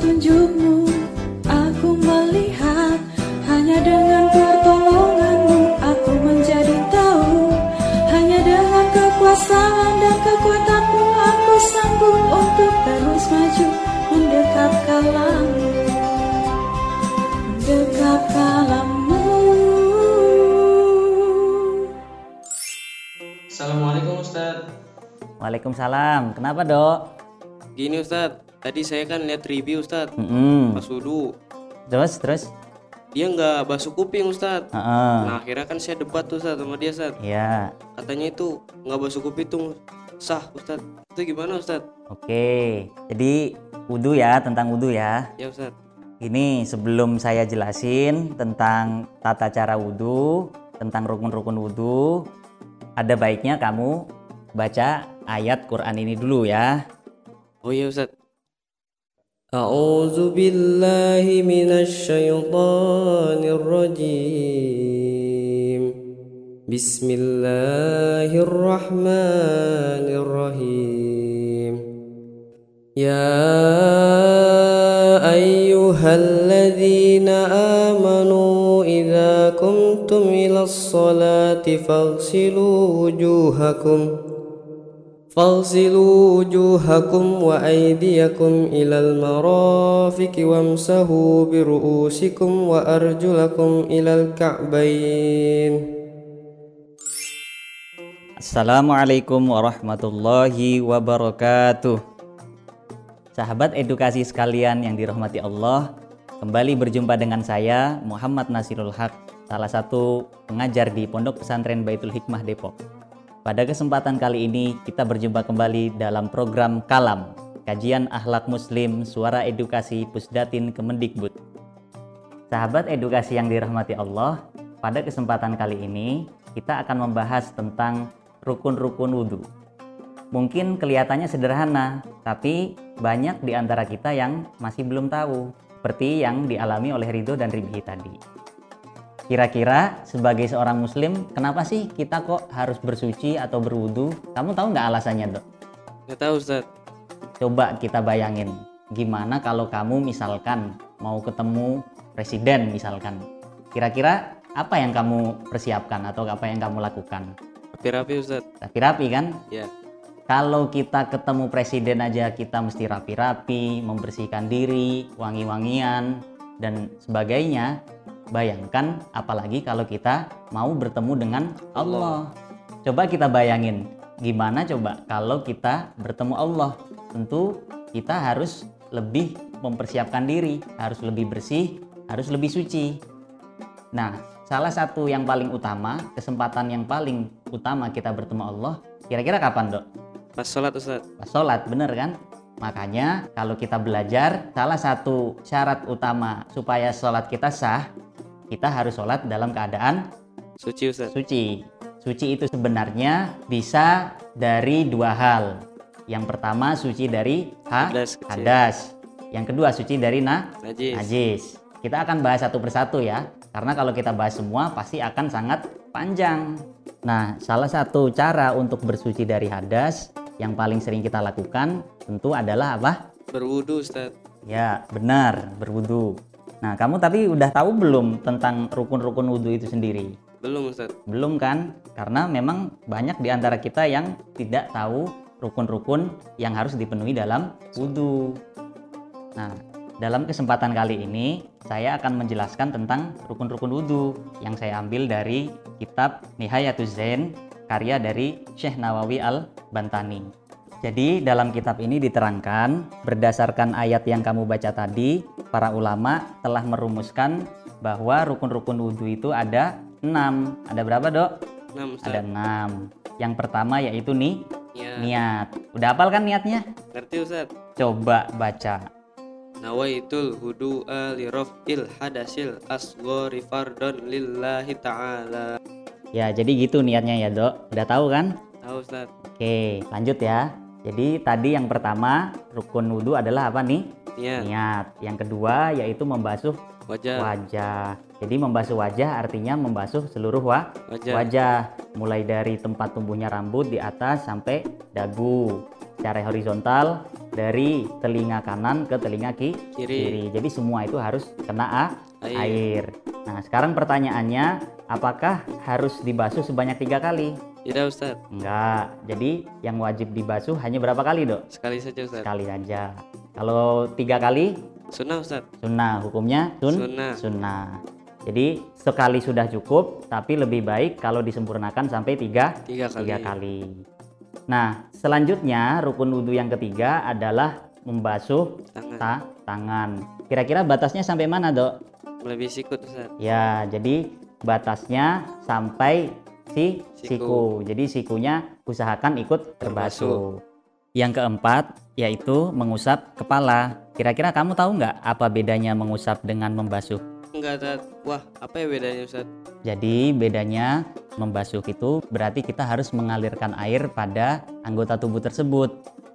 petunjukmu Aku melihat Hanya dengan pertolonganmu Aku menjadi tahu Hanya dengan kekuasaan dan kekuatanmu Aku sanggup untuk terus maju Mendekat kalamu Mendekat kalamu Assalamualaikum Ustaz. Waalaikumsalam. Kenapa, Dok? Gini Ustaz, tadi saya kan lihat review Ustaz. Mm-mm. Pas wudhu, Terus, terus? dia nggak basuh kuping Ustaz. Heeh. Nah akhirnya kan saya debat tuh Ustaz sama dia Ustaz. Iya. Katanya itu nggak basuh kuping tuh sah Ustaz. Itu gimana Ustaz? Oke. Jadi wudhu ya, tentang wudhu ya. Ya Ustaz. Ini sebelum saya jelasin tentang tata cara wudhu, tentang rukun-rukun wudhu, ada baiknya kamu baca ayat Quran ini dulu ya. Oh iya Ustaz. أعوذ بالله من الشيطان الرجيم. بسم الله الرحمن الرحيم. يا أيها الذين آمنوا إذا قمتم إلى الصلاة فاغسلوا وجوهكم فاغسلوا وجوهكم وأيديكم إلى المرافق وامسحوا برؤوسكم وأرجلكم إلى الكعبين Assalamualaikum warahmatullahi wabarakatuh. Sahabat edukasi sekalian yang dirahmati Allah, kembali berjumpa dengan saya Muhammad Nasirul Haq, salah satu pengajar di Pondok Pesantren Baitul Hikmah Depok. Pada kesempatan kali ini kita berjumpa kembali dalam program Kalam, kajian akhlak muslim suara edukasi Pusdatin Kemendikbud. Sahabat edukasi yang dirahmati Allah, pada kesempatan kali ini kita akan membahas tentang rukun-rukun wudhu. Mungkin kelihatannya sederhana, tapi banyak di antara kita yang masih belum tahu, seperti yang dialami oleh Ridho dan Ribhi tadi. Kira-kira sebagai seorang muslim, kenapa sih kita kok harus bersuci atau berwudhu? Kamu tahu nggak alasannya, dok? Nggak tahu Ustaz. Coba kita bayangin, gimana kalau kamu misalkan mau ketemu presiden misalkan. Kira-kira apa yang kamu persiapkan atau apa yang kamu lakukan? Rapi-rapi Ustaz. Rapi-rapi kan? Ya. Kalau kita ketemu presiden aja kita mesti rapi-rapi, membersihkan diri, wangi-wangian dan sebagainya. Bayangkan apalagi kalau kita mau bertemu dengan Allah. Coba kita bayangin gimana coba kalau kita bertemu Allah. Tentu kita harus lebih mempersiapkan diri, harus lebih bersih, harus lebih suci. Nah, salah satu yang paling utama, kesempatan yang paling utama kita bertemu Allah, kira-kira kapan, Dok? Pas sholat Ustaz. Pas sholat, bener kan? Makanya kalau kita belajar, salah satu syarat utama supaya sholat kita sah, kita harus sholat dalam keadaan Suci Ustaz. suci. Suci itu sebenarnya bisa dari dua hal. Yang pertama suci dari ha- Hadas hadas. Yang kedua suci dari na Najis. najis. Kita akan bahas satu persatu ya. Karena kalau kita bahas semua pasti akan sangat panjang. Nah, salah satu cara untuk bersuci dari hadas yang paling sering kita lakukan tentu adalah apa? Berwudu Ustaz. Ya, benar, berwudu. Nah, kamu tapi udah tahu belum tentang rukun-rukun wudhu itu sendiri? Belum Ustaz. Belum kan? Karena memang banyak di antara kita yang tidak tahu rukun-rukun yang harus dipenuhi dalam wudhu. Nah, dalam kesempatan kali ini saya akan menjelaskan tentang rukun-rukun wudhu yang saya ambil dari kitab Nihayatuz Zain karya dari Syekh Nawawi Al-Bantani. Jadi dalam kitab ini diterangkan berdasarkan ayat yang kamu baca tadi, para ulama telah merumuskan bahwa rukun-rukun wudhu itu ada enam. Ada berapa dok? 6 Ustaz. Ada enam. Yang pertama yaitu nih Ya. niat. Udah hafal kan niatnya? Ngerti Ustaz? Coba baca. Nawaitul hudu'a li raf'il hadasil asghari fardon lillahi ta'ala. Ya jadi gitu niatnya ya dok. Udah tahu kan? Tahu Ustaz. Oke lanjut ya. Jadi tadi yang pertama rukun wudhu adalah apa nih? Niat. Niat. Yang kedua yaitu membasuh Wajah. wajah. Jadi membasuh wajah artinya membasuh seluruh wa- Wajah. wajah, mulai dari tempat tumbuhnya rambut di atas sampai dagu. Secara horizontal dari telinga kanan ke telinga ki Kiri. Jadi semua itu harus kena a- Air. air. Nah, sekarang pertanyaannya, apakah harus dibasuh sebanyak tiga kali? Tidak Ustaz. Enggak. Jadi yang wajib dibasuh hanya berapa kali, Dok? Sekali saja Ustaz. Sekali aja. Kalau tiga kali, Sunnah Ustaz. sunnah. Hukumnya sun, Sunnah. sunnah. Jadi sekali sudah cukup, tapi lebih baik kalau disempurnakan sampai tiga, Tiga kali. tiga kali. Nah, selanjutnya rukun wudhu yang ketiga adalah membasuh Tangan. ta- tangan. Kira-kira batasnya sampai mana, Dok? Melebihi sikut Ustaz. Ya, jadi batasnya sampai si Siku. siku. Jadi sikunya usahakan ikut terbasuh. Yang keempat yaitu mengusap kepala. Kira-kira kamu tahu nggak apa bedanya mengusap dengan membasuh? Enggak Ustaz. Wah, apa ya bedanya Ustaz? Jadi bedanya membasuh itu berarti kita harus mengalirkan air pada anggota tubuh tersebut.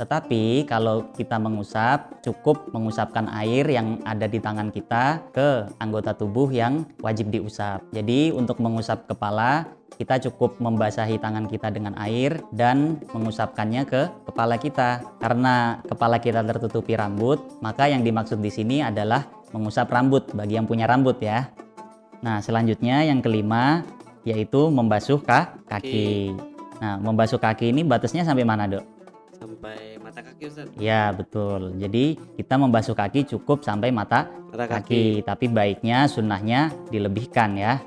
Tetapi kalau kita mengusap, cukup mengusapkan air yang ada di tangan kita ke anggota tubuh yang wajib diusap. Jadi untuk mengusap kepala, kita cukup membasahi tangan kita dengan air dan mengusapkannya ke kepala kita. Karena kepala kita tertutupi rambut, maka yang dimaksud di sini adalah mengusap rambut bagi yang punya rambut ya. Nah, selanjutnya yang kelima yaitu membasuh ka- kaki. Nah, membasuh kaki ini batasnya sampai mana, Dok? Sampai mata kaki Ustaz. Ya, betul. Jadi, kita membasuh kaki cukup sampai mata Mata kaki, tapi baiknya sunnahnya dilebihkan ya.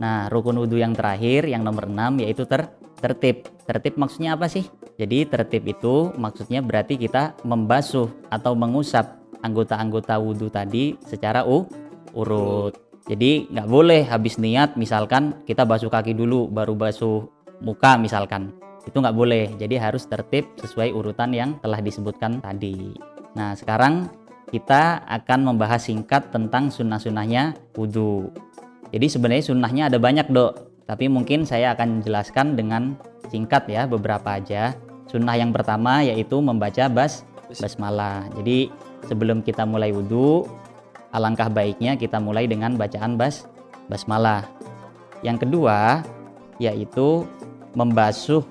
Nah, rukun wudhu yang terakhir yang nomor 6 yaitu ter tertib. Tertib maksudnya apa sih? Jadi tertib itu maksudnya berarti kita membasuh atau mengusap anggota-anggota wudhu tadi secara u urut. Jadi nggak boleh habis niat misalkan kita basuh kaki dulu baru basuh muka misalkan. Itu nggak boleh. Jadi harus tertib sesuai urutan yang telah disebutkan tadi. Nah sekarang kita akan membahas singkat tentang sunnah-sunnahnya wudhu. Jadi sebenarnya sunnahnya ada banyak dok, tapi mungkin saya akan jelaskan dengan singkat ya beberapa aja. Sunnah yang pertama yaitu membaca bas basmalah. Jadi sebelum kita mulai wudhu, alangkah baiknya kita mulai dengan bacaan bas basmalah. Yang kedua yaitu membasuh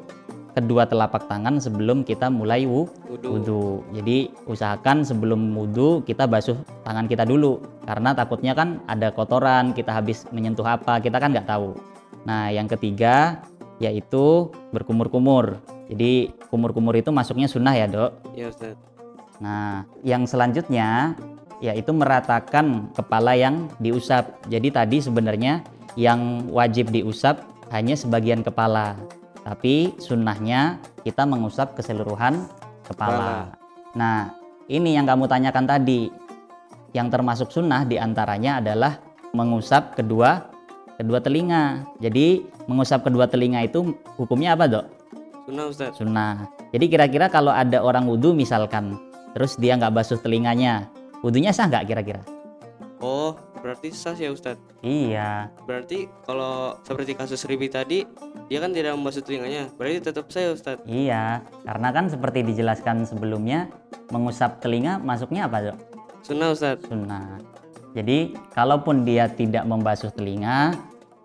kedua telapak tangan sebelum kita mulai wu- Wudhu. Jadi usahakan sebelum wudhu kita basuh tangan kita dulu karena takutnya kan ada kotoran kita habis menyentuh apa kita kan nggak tahu. Nah yang ketiga yaitu berkumur-kumur. Jadi kumur-kumur itu masuknya sunnah ya dok. Ya Ustaz. Nah yang selanjutnya yaitu meratakan kepala yang diusap. Jadi tadi sebenarnya yang wajib diusap hanya sebagian kepala. Tapi sunnahnya kita mengusap keseluruhan kepala. Nah, ini yang kamu tanyakan tadi. Yang termasuk sunnah di antaranya adalah mengusap kedua kedua telinga. Jadi mengusap kedua telinga itu hukumnya apa dok? Sunnah Ustaz. Sunnah. Jadi kira-kira kalau ada orang wudhu misalkan, terus dia nggak basuh telinganya, wudhunya sah nggak kira-kira? Oh, berarti sah ya Ustaz. Iya. Berarti kalau seperti kasus Ribi tadi, dia kan tidak membasuh telinganya. Berarti tetap sah ya Ustaz. Iya, karena kan seperti dijelaskan sebelumnya, mengusap telinga masuknya apa dok? Sunnah Ustaz. Sunnah. Jadi kalaupun dia tidak membasuh telinga,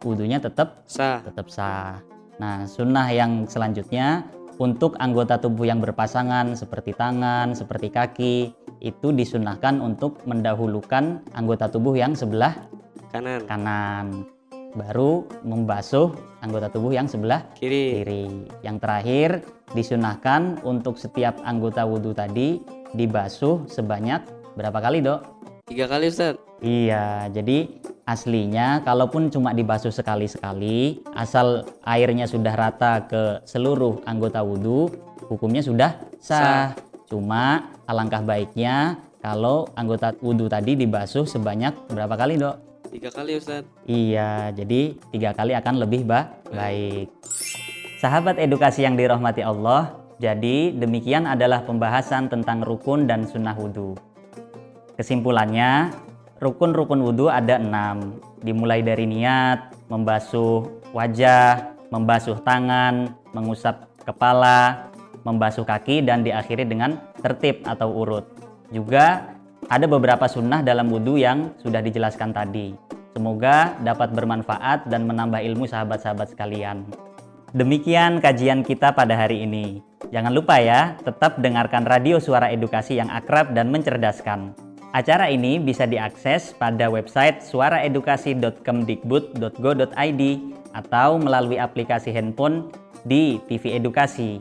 wudhunya tetap Sah. tetap sah. Nah, sunnah yang selanjutnya untuk anggota tubuh yang berpasangan seperti tangan, seperti kaki, itu disunahkan untuk mendahulukan anggota tubuh yang sebelah Kanan. kanan. Baru membasuh anggota tubuh yang sebelah Kiri. kiri. Yang terakhir disunahkan untuk setiap anggota wudhu tadi dibasuh sebanyak berapa kali dok? Tiga kali Ustaz. Iya, jadi aslinya kalaupun cuma dibasuh sekali-sekali, asal airnya sudah rata ke seluruh anggota wudhu, hukumnya sudah sah. Cuma alangkah baiknya kalau anggota wudhu tadi dibasuh sebanyak berapa kali dok? Tiga kali Ustaz. Iya, jadi tiga kali akan lebih ba- baik. Sahabat edukasi yang dirahmati Allah, jadi demikian adalah pembahasan tentang rukun dan sunnah wudhu. Kesimpulannya, rukun-rukun wudhu ada enam. Dimulai dari niat, membasuh wajah, membasuh tangan, mengusap kepala, membasuh kaki, dan diakhiri dengan tertib atau urut. Juga ada beberapa sunnah dalam wudhu yang sudah dijelaskan tadi. Semoga dapat bermanfaat dan menambah ilmu sahabat-sahabat sekalian. Demikian kajian kita pada hari ini. Jangan lupa ya, tetap dengarkan radio suara edukasi yang akrab dan mencerdaskan. Acara ini bisa diakses pada website suaraedukasi.kemdikbud.go.id atau melalui aplikasi handphone di TV Edukasi.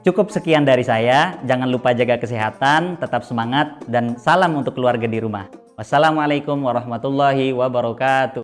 Cukup sekian dari saya, jangan lupa jaga kesehatan, tetap semangat, dan salam untuk keluarga di rumah. Wassalamualaikum warahmatullahi wabarakatuh.